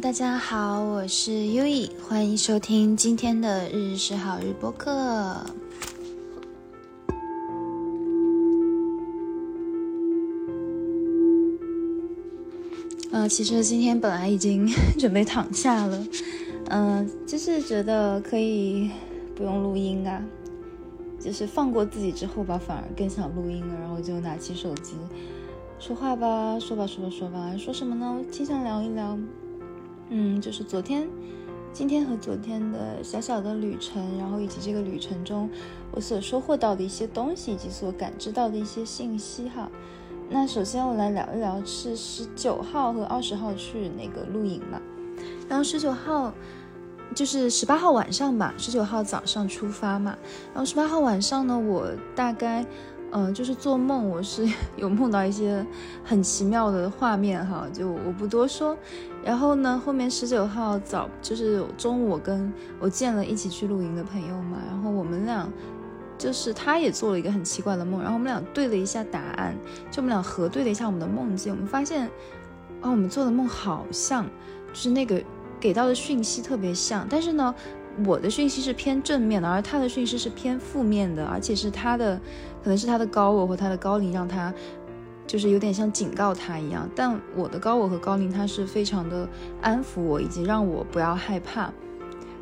大家好，我是优以，欢迎收听今天的日日是好日播客。呃，其实今天本来已经 准备躺下了，嗯，就是觉得可以不用录音啊，就是放过自己之后吧，反而更想录音了，然后就拿起手机说话吧，说吧，说吧，说吧，说什么呢？挺想聊一聊。嗯，就是昨天、今天和昨天的小小的旅程，然后以及这个旅程中我所收获到的一些东西，以及所感知到的一些信息哈。那首先我来聊一聊，是十九号和二十号去那个露营嘛。然后十九号就是十八号晚上吧，十九号早上出发嘛。然后十八号晚上呢，我大概。嗯，就是做梦，我是 有梦到一些很奇妙的画面哈，就我不多说。然后呢，后面十九号早就是中午，我跟我见了一起去露营的朋友嘛，然后我们俩就是他也做了一个很奇怪的梦，然后我们俩对了一下答案，就我们俩核对了一下我们的梦境，我们发现哦，我们做的梦好像，就是那个给到的讯息特别像，但是呢。我的讯息是偏正面的，而他的讯息是偏负面的，而且是他的，可能是他的高我或他的高龄让他，就是有点像警告他一样。但我的高我和高龄他是非常的安抚我，以及让我不要害怕，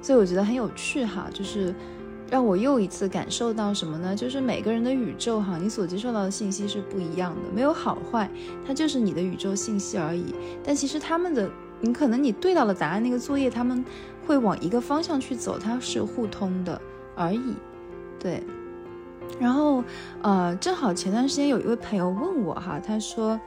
所以我觉得很有趣哈，就是让我又一次感受到什么呢？就是每个人的宇宙哈，你所接受到的信息是不一样的，没有好坏，它就是你的宇宙信息而已。但其实他们的，你可能你对到了答案，那个作业他们。会往一个方向去走，它是互通的而已，对。然后，呃，正好前段时间有一位朋友问我哈，他说，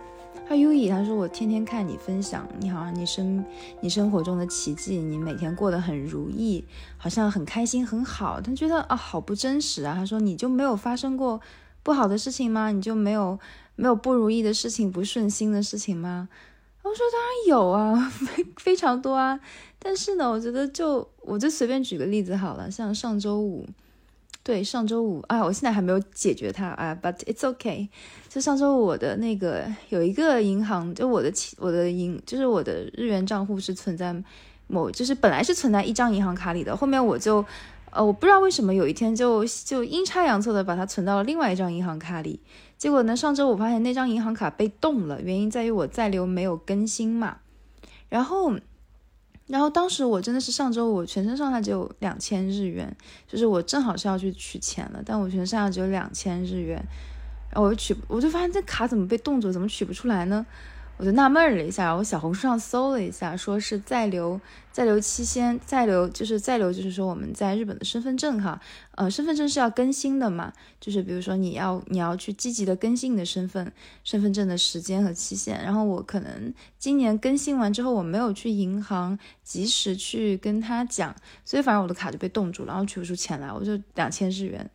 他优以，他说我天天看你分享，你好像你生你生活中的奇迹，你每天过得很如意，好像很开心很好，他觉得啊好不真实啊。他说你就没有发生过不好的事情吗？你就没有没有不如意的事情、不顺心的事情吗？我说当然有啊，非非常多啊。但是呢，我觉得就我就随便举个例子好了，像上周五，对，上周五啊，我现在还没有解决它啊，but it's okay。就上周五我的那个有一个银行，就我的我的银，就是我的日元账户是存在某，就是本来是存在一张银行卡里的，后面我就呃，我不知道为什么有一天就就阴差阳错的把它存到了另外一张银行卡里。结果呢？上周我发现那张银行卡被冻了，原因在于我在留没有更新嘛。然后，然后当时我真的是上周我全身上下只有两千日元，就是我正好是要去取钱了，但我全身上下只有两千日元，然后我就取，我就发现这卡怎么被冻住，怎么取不出来呢？我就纳闷了一下，我小红书上搜了一下，说是在留在留期限，在留就是在留，就是说我们在日本的身份证哈，呃，身份证是要更新的嘛，就是比如说你要你要去积极的更新你的身份身份证的时间和期限，然后我可能今年更新完之后，我没有去银行及时去跟他讲，所以反正我的卡就被冻住了，然后取不出钱来，我就两千日元。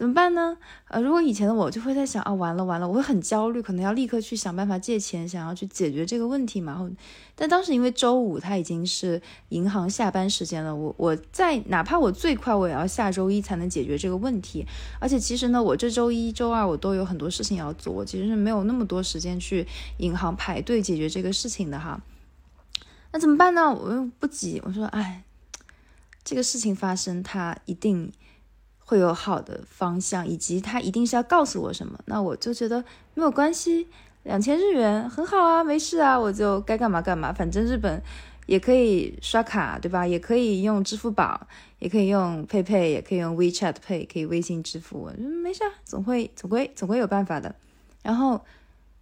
怎么办呢？呃，如果以前的我就会在想啊，完了完了，我会很焦虑，可能要立刻去想办法借钱，想要去解决这个问题嘛。然后，但当时因为周五它已经是银行下班时间了，我我在哪怕我最快我也要下周一才能解决这个问题。而且其实呢，我这周一周二我都有很多事情要做，我其实是没有那么多时间去银行排队解决这个事情的哈。那怎么办呢？我又不急，我说哎，这个事情发生，它一定。会有好的方向，以及他一定是要告诉我什么，那我就觉得没有关系，两千日元很好啊，没事啊，我就该干嘛干嘛，反正日本也可以刷卡，对吧？也可以用支付宝，也可以用 PayPay，也可以用 WeChat Pay，可以微信支付，没事，总会总归总归有办法的。然后，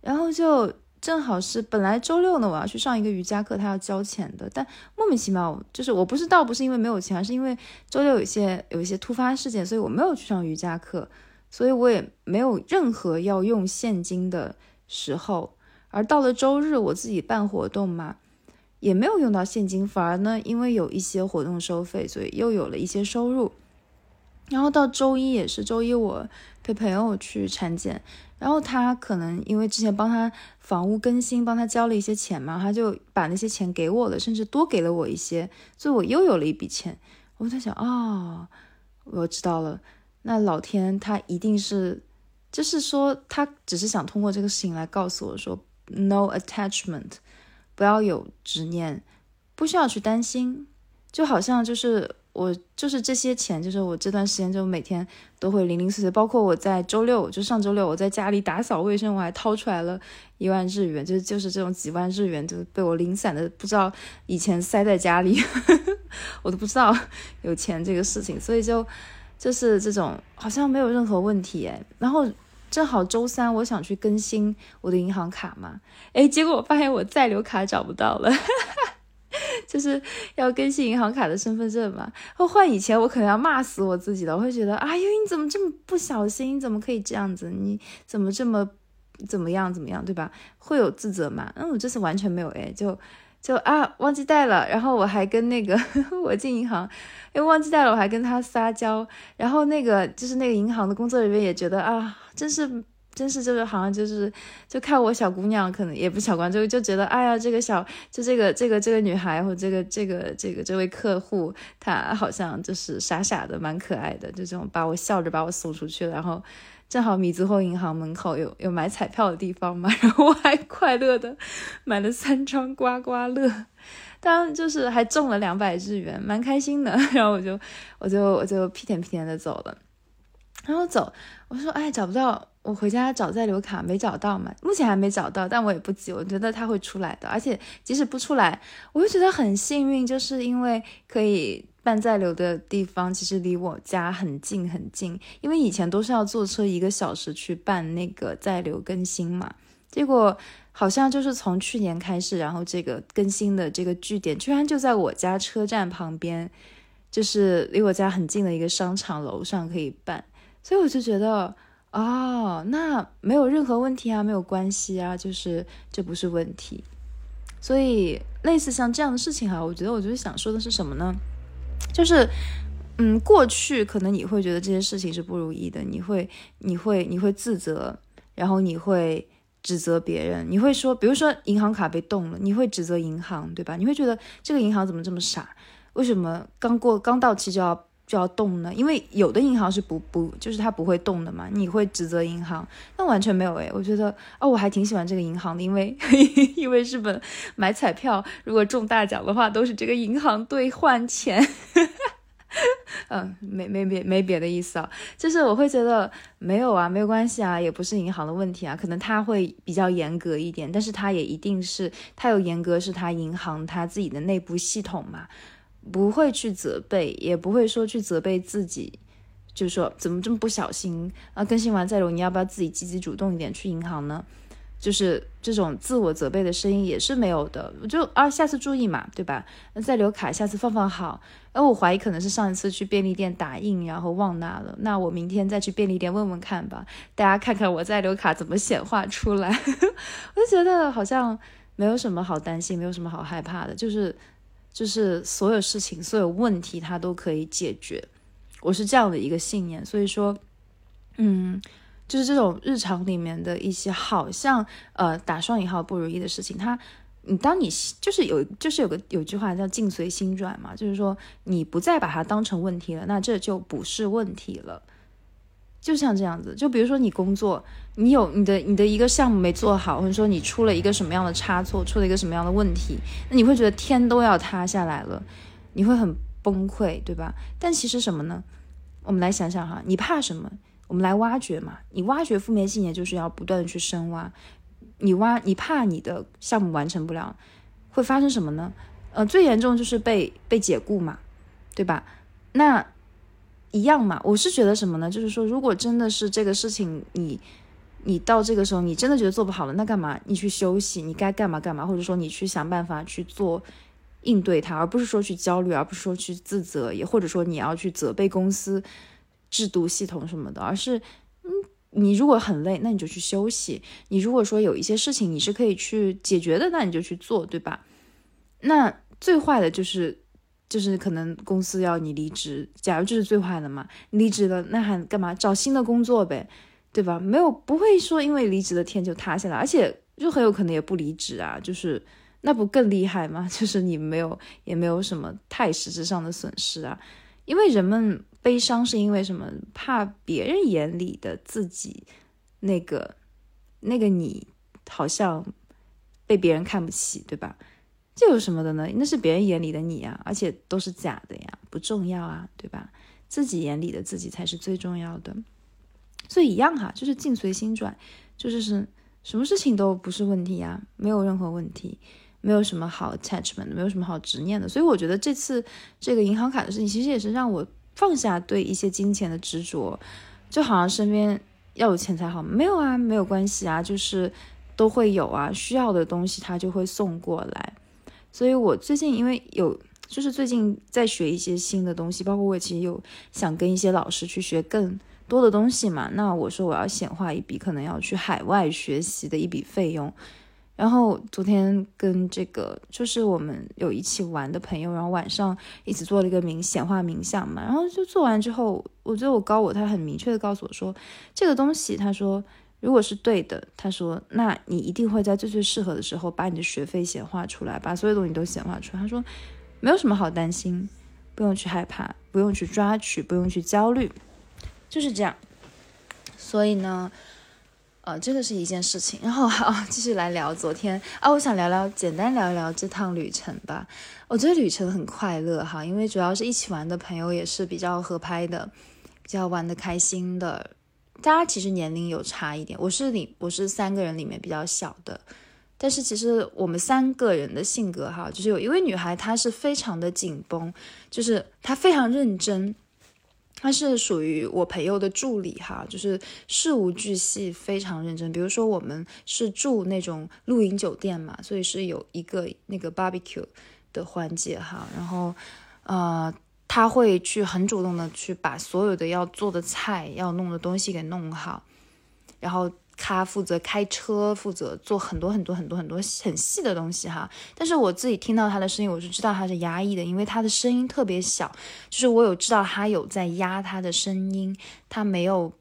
然后就。正好是本来周六呢，我要去上一个瑜伽课，他要交钱的，但莫名其妙，就是我不是倒不是因为没有钱，而是因为周六有一些有一些突发事件，所以我没有去上瑜伽课，所以我也没有任何要用现金的时候。而到了周日，我自己办活动嘛，也没有用到现金，反而呢，因为有一些活动收费，所以又有了一些收入。然后到周一也是周一，我陪朋友去产检。然后他可能因为之前帮他房屋更新，帮他交了一些钱嘛，他就把那些钱给我了，甚至多给了我一些，所以我又有了一笔钱。我在想啊，我知道了，那老天他一定是，就是说他只是想通过这个事情来告诉我说，no attachment，不要有执念，不需要去担心，就好像就是我就是这些钱，就是我这段时间就每天都会零零碎碎，包括我在周六就上周六我在家里打扫卫生，我还掏出来了一万日元，就就是这种几万日元就被我零散的不知道以前塞在家里，我都不知道 有钱这个事情，所以就就是这种好像没有任何问题诶，然后。正好周三我想去更新我的银行卡嘛，哎，结果我发现我在留卡找不到了，就是要更新银行卡的身份证嘛。我换以前我可能要骂死我自己的，我会觉得，哎呦，你怎么这么不小心？你怎么可以这样子？你怎么这么怎么样怎么样，对吧？会有自责嘛？那我这次完全没有，哎，就就啊忘记带了，然后我还跟那个 我进银行，因为忘记带了，我还跟他撒娇，然后那个就是那个银行的工作人员也觉得啊。真是，真是，就是好像就是，就看我小姑娘，可能也不小关就就觉得，哎呀，这个小，就这个这个这个女孩，或这个这个这个这位客户，她好像就是傻傻的，蛮可爱的，就这种把我笑着把我送出去了。然后正好米兹后银行门口有有买彩票的地方嘛，然后我还快乐的买了三张刮刮乐，当然就是还中了两百日元，蛮开心的。然后我就我就我就屁颠屁颠的走了。然后走，我说哎找不到，我回家找在留卡没找到嘛，目前还没找到，但我也不急，我觉得他会出来的，而且即使不出来，我就觉得很幸运，就是因为可以办在留的地方其实离我家很近很近，因为以前都是要坐车一个小时去办那个在留更新嘛，结果好像就是从去年开始，然后这个更新的这个据点居然就在我家车站旁边，就是离我家很近的一个商场楼上可以办。所以我就觉得，哦，那没有任何问题啊，没有关系啊，就是这不是问题。所以类似像这样的事情哈，我觉得，我就是想说的是什么呢？就是，嗯，过去可能你会觉得这些事情是不如意的，你会，你会，你会自责，然后你会指责别人，你会说，比如说银行卡被冻了，你会指责银行，对吧？你会觉得这个银行怎么这么傻？为什么刚过刚到期就要？就要动呢，因为有的银行是不不，就是它不会动的嘛。你会指责银行，那完全没有诶。我觉得哦，我还挺喜欢这个银行的，因为 因为日本买彩票，如果中大奖的话，都是这个银行兑换钱。嗯，没没别没别的意思啊，就是我会觉得没有啊，没有关系啊，也不是银行的问题啊，可能他会比较严格一点，但是他也一定是他有严格，是他银行他自己的内部系统嘛。不会去责备，也不会说去责备自己，就是说怎么这么不小心啊？更新完再留，你要不要自己积极主动一点去银行呢？就是这种自我责备的声音也是没有的。我就啊，下次注意嘛，对吧？那再留卡，下次放放好。而我怀疑可能是上一次去便利店打印，然后忘拿了。那我明天再去便利店问问看吧，大家看看我在留卡怎么显化出来。我就觉得好像没有什么好担心，没有什么好害怕的，就是。就是所有事情、所有问题，它都可以解决。我是这样的一个信念，所以说，嗯，就是这种日常里面的一些好像呃打双引号不如意的事情，它你当你就是有就是有个有句话叫境随心转嘛，就是说你不再把它当成问题了，那这就不是问题了。就像这样子，就比如说你工作，你有你的你的一个项目没做好，或者说你出了一个什么样的差错，出了一个什么样的问题，那你会觉得天都要塌下来了，你会很崩溃，对吧？但其实什么呢？我们来想想哈，你怕什么？我们来挖掘嘛。你挖掘负面信念，就是要不断的去深挖。你挖，你怕你的项目完成不了，会发生什么呢？呃，最严重就是被被解雇嘛，对吧？那。一样嘛，我是觉得什么呢？就是说，如果真的是这个事情，你你到这个时候，你真的觉得做不好了，那干嘛？你去休息，你该干嘛干嘛，或者说你去想办法去做应对它，而不是说去焦虑，而不是说去自责，也或者说你要去责备公司制度系统什么的，而是嗯，你如果很累，那你就去休息；你如果说有一些事情你是可以去解决的，那你就去做，对吧？那最坏的就是。就是可能公司要你离职，假如这是最坏的嘛，离职了那还干嘛？找新的工作呗，对吧？没有不会说因为离职的天就塌下来，而且就很有可能也不离职啊，就是那不更厉害吗？就是你没有也没有什么太实质上的损失啊，因为人们悲伤是因为什么？怕别人眼里的自己那个那个你好像被别人看不起，对吧？这有什么的呢？那是别人眼里的你啊，而且都是假的呀，不重要啊，对吧？自己眼里的自己才是最重要的。所以一样哈，就是境随心转，就是是什么事情都不是问题啊，没有任何问题，没有什么好 attachment，没有什么好执念的。所以我觉得这次这个银行卡的事情，其实也是让我放下对一些金钱的执着，就好像身边要有钱才好，没有啊，没有关系啊，就是都会有啊，需要的东西他就会送过来。所以我最近因为有，就是最近在学一些新的东西，包括我其实有想跟一些老师去学更。多的东西嘛，那我说我要显化一笔可能要去海外学习的一笔费用，然后昨天跟这个就是我们有一起玩的朋友，然后晚上一起做了一个冥显化冥想嘛，然后就做完之后，我觉得我高我他很明确的告诉我说，这个东西他说如果是对的，他说那你一定会在最最适合的时候把你的学费显化出来，把所有东西都显化出来。他说没有什么好担心，不用去害怕，不用去抓取，不用去焦虑。就是这样，所以呢，呃，这个是一件事情。然后好，继续来聊昨天啊，我想聊聊，简单聊一聊这趟旅程吧。我觉得旅程很快乐哈，因为主要是一起玩的朋友也是比较合拍的，比较玩的开心的。大家其实年龄有差一点，我是里我是三个人里面比较小的，但是其实我们三个人的性格哈，就是有一位女孩她是非常的紧绷，就是她非常认真。她是属于我朋友的助理哈，就是事无巨细，非常认真。比如说我们是住那种露营酒店嘛，所以是有一个那个 barbecue 的环节哈，然后呃他会去很主动的去把所有的要做的菜要弄的东西给弄好，然后。他负责开车，负责做很多很多很多很多很细的东西哈。但是我自己听到他的声音，我是知道他是压抑的，因为他的声音特别小。就是我有知道他有在压他的声音，他没有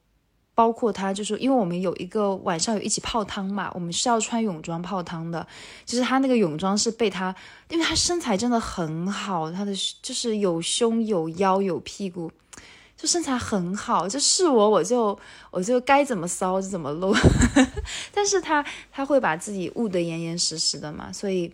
包括他，就是因为我们有一个晚上有一起泡汤嘛，我们是要穿泳装泡汤的。就是他那个泳装是被他，因为他身材真的很好，他的就是有胸有腰有屁股。就身材很好，就是我，我就我就该怎么骚就怎么露，但是他他会把自己捂得严严实实的嘛，所以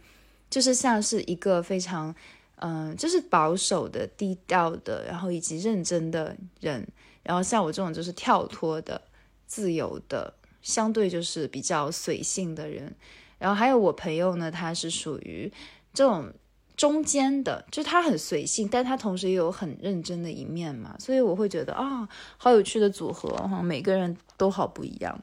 就是像是一个非常嗯，就是保守的、低调的，然后以及认真的人，然后像我这种就是跳脱的、自由的，相对就是比较随性的人，然后还有我朋友呢，他是属于这种。中间的，就他很随性，但他同时也有很认真的一面嘛，所以我会觉得啊，好有趣的组合哈，每个人都好不一样。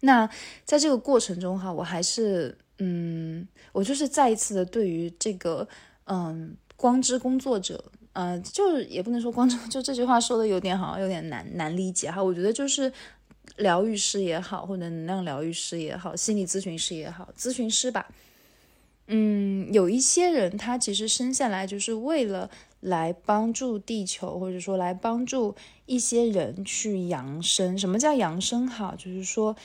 那在这个过程中哈，我还是嗯，我就是再一次的对于这个嗯光之工作者，呃，就也不能说光之，就这句话说的有点好像有点难难理解哈。我觉得就是疗愈师也好，或者能量疗愈师也好，心理咨询师也好，咨询师吧。嗯，有一些人他其实生下来就是为了来帮助地球，或者说来帮助一些人去扬升。什么叫扬升？哈，就是说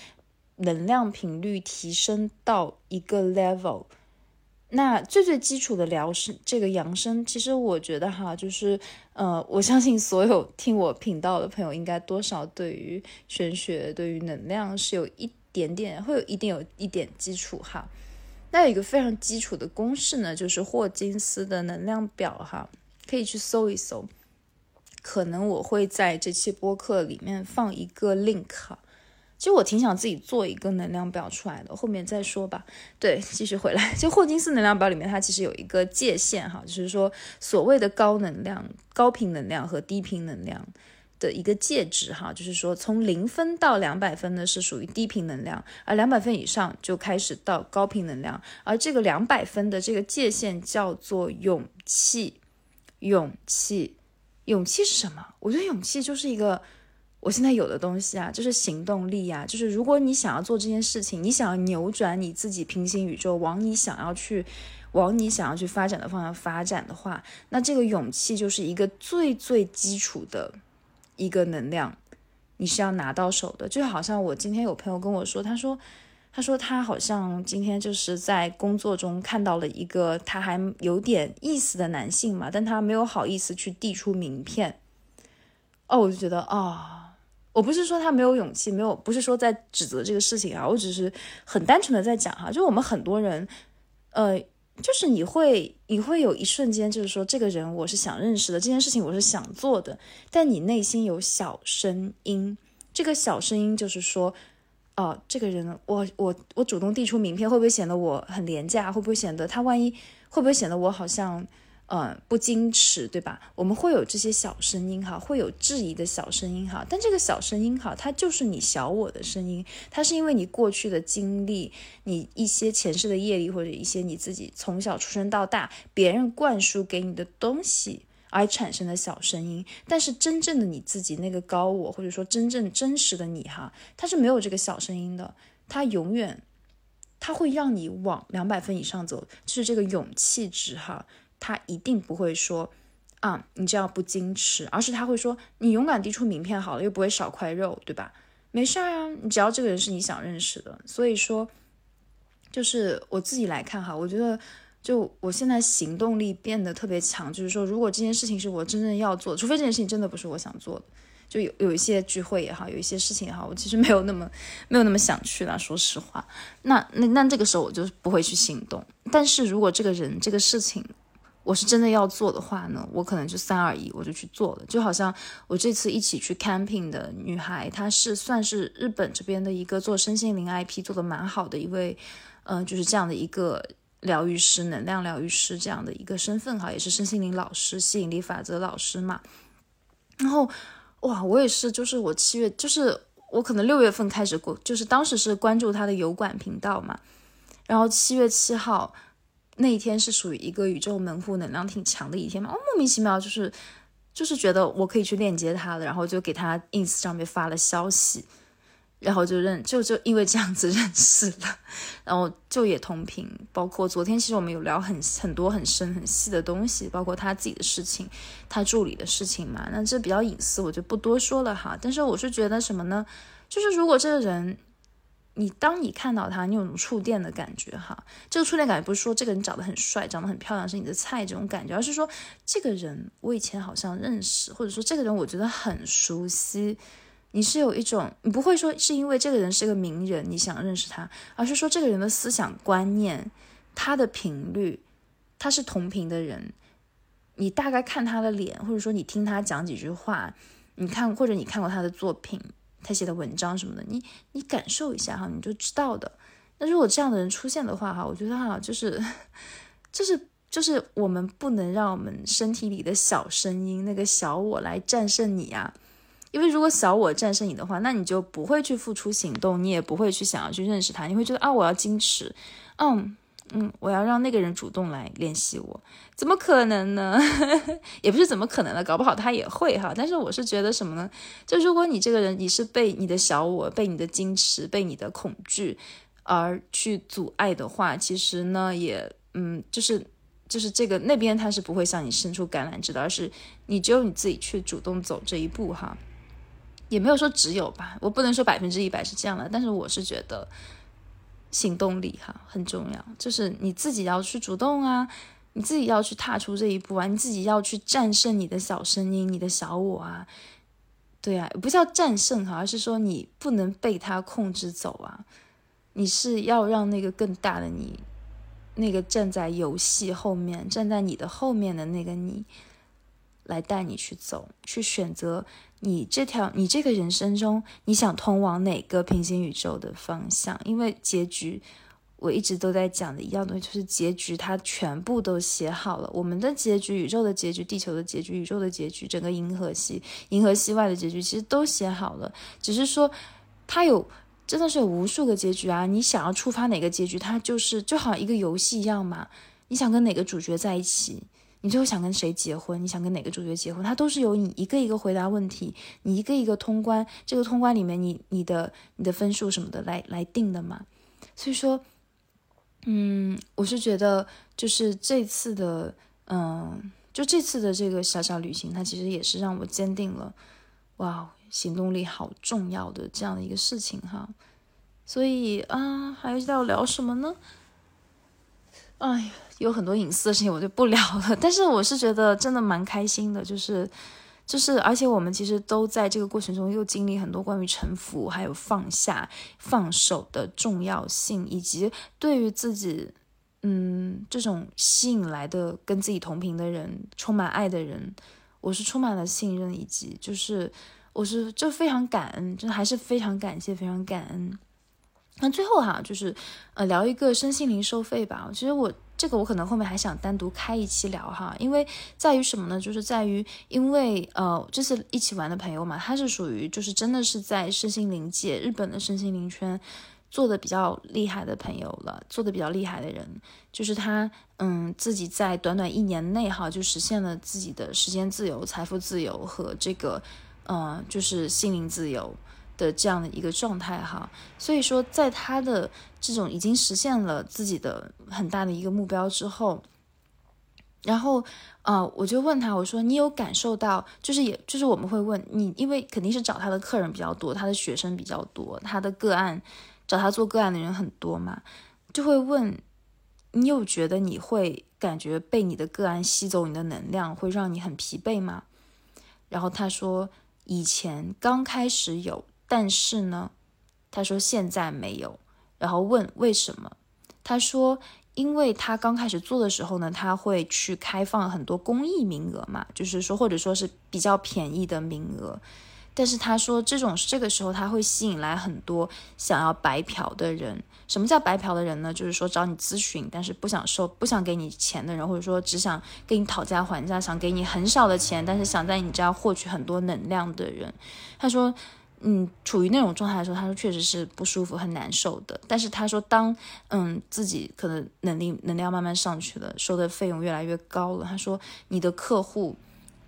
能量频率提升到一个 level。那最最基础的疗是这个扬升，其实我觉得哈，就是呃，我相信所有听我频道的朋友，应该多少对于玄学、对于能量是有一点点，会有一定有一点基础哈。那有一个非常基础的公式呢，就是霍金斯的能量表哈，可以去搜一搜。可能我会在这期播客里面放一个 link 哈。其实我挺想自己做一个能量表出来的，后面再说吧。对，继续回来，就霍金斯能量表里面它其实有一个界限哈，就是说所谓的高能量、高频能量和低频能量。的一个介质哈，就是说从零分到两百分呢是属于低频能量，而两百分以上就开始到高频能量，而这个两百分的这个界限叫做勇气。勇气，勇气是什么？我觉得勇气就是一个我现在有的东西啊，就是行动力啊，就是如果你想要做这件事情，你想要扭转你自己平行宇宙，往你想要去，往你想要去发展的方向发展的话，那这个勇气就是一个最最基础的。一个能量，你是要拿到手的，就好像我今天有朋友跟我说，他说，他说他好像今天就是在工作中看到了一个他还有点意思的男性嘛，但他没有好意思去递出名片。哦，我就觉得啊，我不是说他没有勇气，没有，不是说在指责这个事情啊，我只是很单纯的在讲哈，就我们很多人，呃，就是你会你会有一瞬间，就是说这个人我是想认识的，这件事情我是想做的，但你内心有小声音，这个小声音就是说，哦，这个人我我我主动递出名片，会不会显得我很廉价？会不会显得他万一会不会显得我好像？嗯，不矜持，对吧？我们会有这些小声音哈，会有质疑的小声音哈。但这个小声音哈，它就是你小我的声音，它是因为你过去的经历，你一些前世的业力，或者一些你自己从小出生到大，别人灌输给你的东西而产生的小声音。但是真正的你自己那个高我，或者说真正真实的你哈，它是没有这个小声音的，它永远，它会让你往两百分以上走，就是这个勇气值哈。他一定不会说，啊，你这样不矜持，而是他会说，你勇敢递出名片好了，又不会少块肉，对吧？没事儿啊，你只要这个人是你想认识的。所以说，就是我自己来看哈，我觉得，就我现在行动力变得特别强，就是说，如果这件事情是我真正要做，除非这件事情真的不是我想做的，就有有一些聚会也好，有一些事情也好，我其实没有那么没有那么想去了，说实话，那那那这个时候我就不会去行动。但是如果这个人这个事情，我是真的要做的话呢，我可能就三二一，我就去做了。就好像我这次一起去 camping 的女孩，她是算是日本这边的一个做身心灵 IP 做的蛮好的一位，嗯，就是这样的一个疗愈师、能量疗愈师这样的一个身份哈，也是身心灵老师、吸引力法则老师嘛。然后，哇，我也是，就是我七月，就是我可能六月份开始过，就是当时是关注他的油管频道嘛，然后七月七号。那一天是属于一个宇宙门户能量挺强的一天嘛？哦，莫名其妙就是就是觉得我可以去链接他了，然后就给他 ins 上面发了消息，然后就认就就因为这样子认识了，然后就也同频。包括昨天其实我们有聊很很多很深很细的东西，包括他自己的事情，他助理的事情嘛。那这比较隐私，我就不多说了哈。但是我是觉得什么呢？就是如果这个人。你当你看到他，你有种触电的感觉哈。这个触电感觉不是说这个人长得很帅、长得很漂亮是你的菜这种感觉，而是说这个人我以前好像认识，或者说这个人我觉得很熟悉。你是有一种，你不会说是因为这个人是个名人你想认识他，而是说这个人的思想观念、他的频率，他是同频的人。你大概看他的脸，或者说你听他讲几句话，你看或者你看过他的作品。他写的文章什么的，你你感受一下哈，你就知道的。那如果这样的人出现的话哈，我觉得哈，就是就是就是我们不能让我们身体里的小声音那个小我来战胜你啊，因为如果小我战胜你的话，那你就不会去付出行动，你也不会去想要去认识他，你会觉得啊，我要矜持，嗯。嗯，我要让那个人主动来联系我，怎么可能呢？也不是怎么可能的，搞不好他也会哈。但是我是觉得什么呢？就如果你这个人你是被你的小我、被你的矜持、被你的恐惧而去阻碍的话，其实呢，也嗯，就是就是这个那边他是不会向你伸出橄榄枝的，而是你只有你自己去主动走这一步哈。也没有说只有吧，我不能说百分之一百是这样的，但是我是觉得。行动力哈很重要，就是你自己要去主动啊，你自己要去踏出这一步啊，你自己要去战胜你的小声音、你的小我啊，对啊，不叫战胜哈，而是说你不能被他控制走啊，你是要让那个更大的你，那个站在游戏后面、站在你的后面的那个你，来带你去走，去选择。你这条，你这个人生中，你想通往哪个平行宇宙的方向？因为结局，我一直都在讲的一样东西，就是结局它全部都写好了。我们的结局，宇宙的结局，地球的结局，宇宙的结局，整个银河系、银河系外的结局，其实都写好了。只是说，它有真的是有无数个结局啊！你想要触发哪个结局，它就是就好像一个游戏一样嘛。你想跟哪个主角在一起？你最后想跟谁结婚？你想跟哪个主角结婚？他都是由你一个一个回答问题，你一个一个通关。这个通关里面，你你的你的分数什么的来来定的嘛。所以说，嗯，我是觉得就是这次的，嗯，就这次的这个小小旅行，它其实也是让我坚定了，哇，行动力好重要的这样的一个事情哈。所以啊，还要聊什么呢？哎呀。有很多隐私的事情我就不聊了，但是我是觉得真的蛮开心的，就是，就是，而且我们其实都在这个过程中又经历很多关于臣服、还有放下、放手的重要性，以及对于自己嗯，这种吸引来的跟自己同频的人，充满爱的人，我是充满了信任，以及就是我是就非常感恩，真还是非常感谢，非常感恩。那最后哈，就是呃聊一个身心灵收费吧。其实我这个我可能后面还想单独开一期聊哈，因为在于什么呢？就是在于因为呃这次一起玩的朋友嘛，他是属于就是真的是在身心灵界，日本的身心灵圈。做的比较厉害的朋友了，做的比较厉害的人，就是他，嗯，自己在短短一年内哈，就实现了自己的时间自由、财富自由和这个，呃，就是心灵自由的这样的一个状态哈。所以说，在他的这种已经实现了自己的很大的一个目标之后，然后，呃，我就问他，我说你有感受到，就是也就是我们会问你，因为肯定是找他的客人比较多，他的学生比较多，他的个案。找他做个案的人很多嘛，就会问你有觉得你会感觉被你的个案吸走你的能量，会让你很疲惫吗？然后他说以前刚开始有，但是呢，他说现在没有。然后问为什么？他说因为他刚开始做的时候呢，他会去开放很多公益名额嘛，就是说或者说是比较便宜的名额。但是他说，这种这个时候他会吸引来很多想要白嫖的人。什么叫白嫖的人呢？就是说找你咨询，但是不想收、不想给你钱的人，或者说只想跟你讨价还价，想给你很少的钱，但是想在你家获取很多能量的人。他说，嗯，处于那种状态的时候，他说确实是不舒服、很难受的。但是他说，当嗯自己可能能力、能量慢慢上去了，收的费用越来越高了，他说你的客户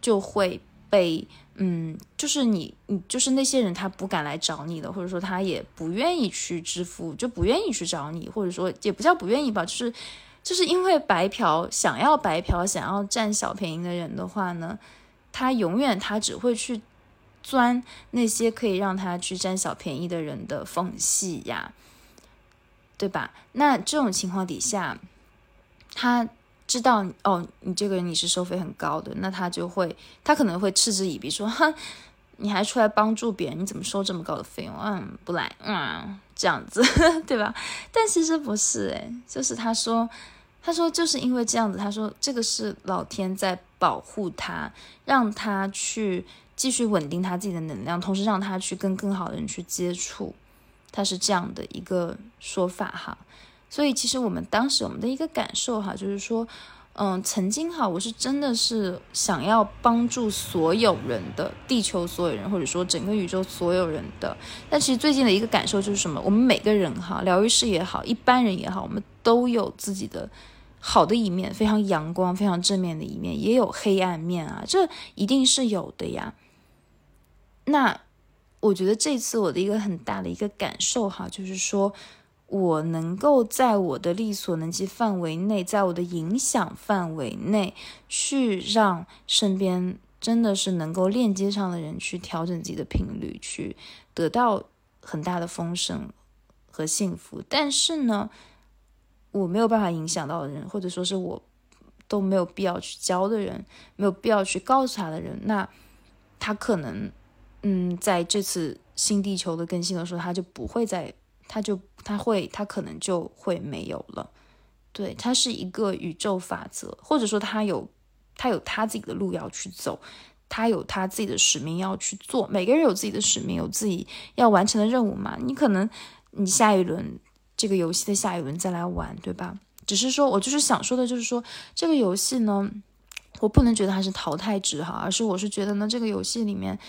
就会被。嗯，就是你，你就是那些人，他不敢来找你的，或者说他也不愿意去支付，就不愿意去找你，或者说也不叫不愿意吧，就是就是因为白嫖，想要白嫖，想要占小便宜的人的话呢，他永远他只会去钻那些可以让他去占小便宜的人的缝隙呀，对吧？那这种情况底下，他。知道哦，你这个人你是收费很高的，那他就会，他可能会嗤之以鼻，说，哼，你还出来帮助别人，你怎么收这么高的费用？嗯，不来，嗯，这样子，对吧？但其实不是，诶，就是他说，他说就是因为这样子，他说这个是老天在保护他，让他去继续稳定他自己的能量，同时让他去跟更好的人去接触，他是这样的一个说法哈。所以其实我们当时我们的一个感受哈，就是说，嗯，曾经哈，我是真的是想要帮助所有人的地球所有人，或者说整个宇宙所有人的。但其实最近的一个感受就是什么？我们每个人哈，疗愈师也好，一般人也好，我们都有自己的好的一面，非常阳光、非常正面的一面，也有黑暗面啊，这一定是有的呀。那我觉得这次我的一个很大的一个感受哈，就是说。我能够在我的力所能及范围内，在我的影响范围内，去让身边真的是能够链接上的人去调整自己的频率，去得到很大的丰盛和幸福。但是呢，我没有办法影响到的人，或者说是我都没有必要去教的人，没有必要去告诉他的人，那他可能，嗯，在这次新地球的更新的时候，他就不会再。他就他会他可能就会没有了，对，它是一个宇宙法则，或者说他有他有他自己的路要去走，他有他自己的使命要去做。每个人有自己的使命，有自己要完成的任务嘛。你可能你下一轮这个游戏的下一轮再来玩，对吧？只是说我就是想说的，就是说这个游戏呢，我不能觉得它是淘汰制哈，而是我是觉得呢，这个游戏里面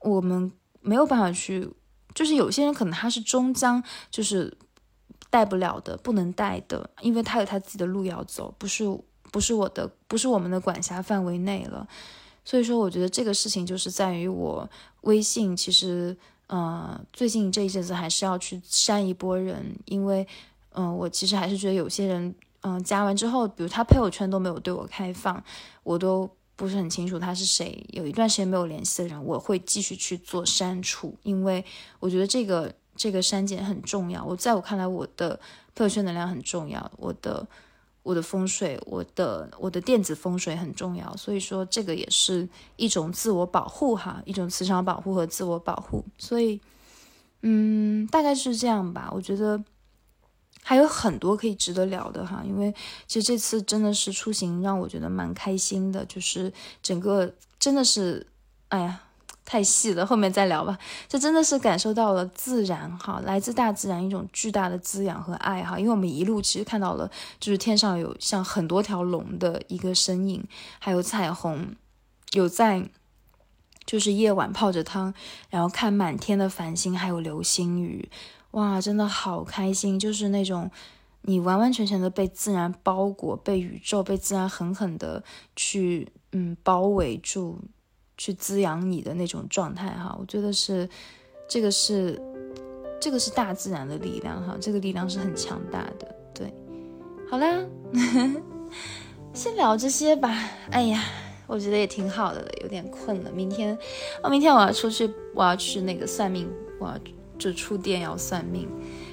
我们没有办法去。就是有些人可能他是终将就是带不了的，不能带的，因为他有他自己的路要走，不是不是我的，不是我们的管辖范围内了。所以说，我觉得这个事情就是在于我微信，其实呃最近这一阵子还是要去删一波人，因为嗯我其实还是觉得有些人嗯加完之后，比如他朋友圈都没有对我开放，我都。不是很清楚他是谁，有一段时间没有联系的人，我会继续去做删除，因为我觉得这个这个删减很重要。我在我看来，我的朋友圈能量很重要，我的我的风水，我的我的电子风水很重要，所以说这个也是一种自我保护哈，一种磁场保护和自我保护。所以，嗯，大概是这样吧。我觉得。还有很多可以值得聊的哈，因为其实这次真的是出行让我觉得蛮开心的，就是整个真的是，哎呀。太细了，后面再聊吧。这真的是感受到了自然哈，来自大自然一种巨大的滋养和爱哈。因为我们一路其实看到了，就是天上有像很多条龙的一个身影，还有彩虹，有在就是夜晚泡着汤，然后看满天的繁星，还有流星雨，哇，真的好开心，就是那种你完完全全的被自然包裹，被宇宙被自然狠狠的去嗯包围住。去滋养你的那种状态哈，我觉得是，这个是，这个是大自然的力量哈，这个力量是很强大的。对，好啦，先聊这些吧。哎呀，我觉得也挺好的了，有点困了。明天，哦，明天我要出去，我要去那个算命，我要就出店要算命。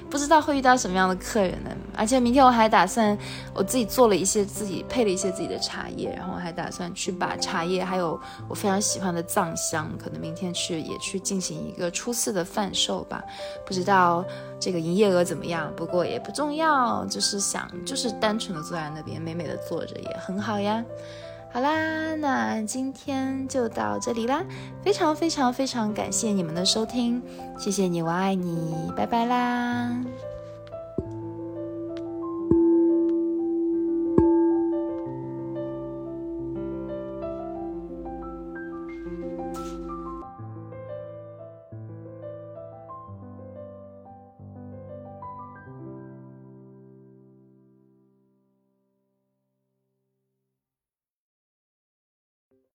不知道会遇到什么样的客人呢？而且明天我还打算，我自己做了一些自己配了一些自己的茶叶，然后还打算去把茶叶还有我非常喜欢的藏香，可能明天去也去进行一个初次的贩售吧。不知道这个营业额怎么样，不过也不重要，就是想就是单纯的坐在那边美美的坐着也很好呀。好啦，那今天就到这里啦，非常非常非常感谢你们的收听，谢谢你，我爱你，拜拜啦。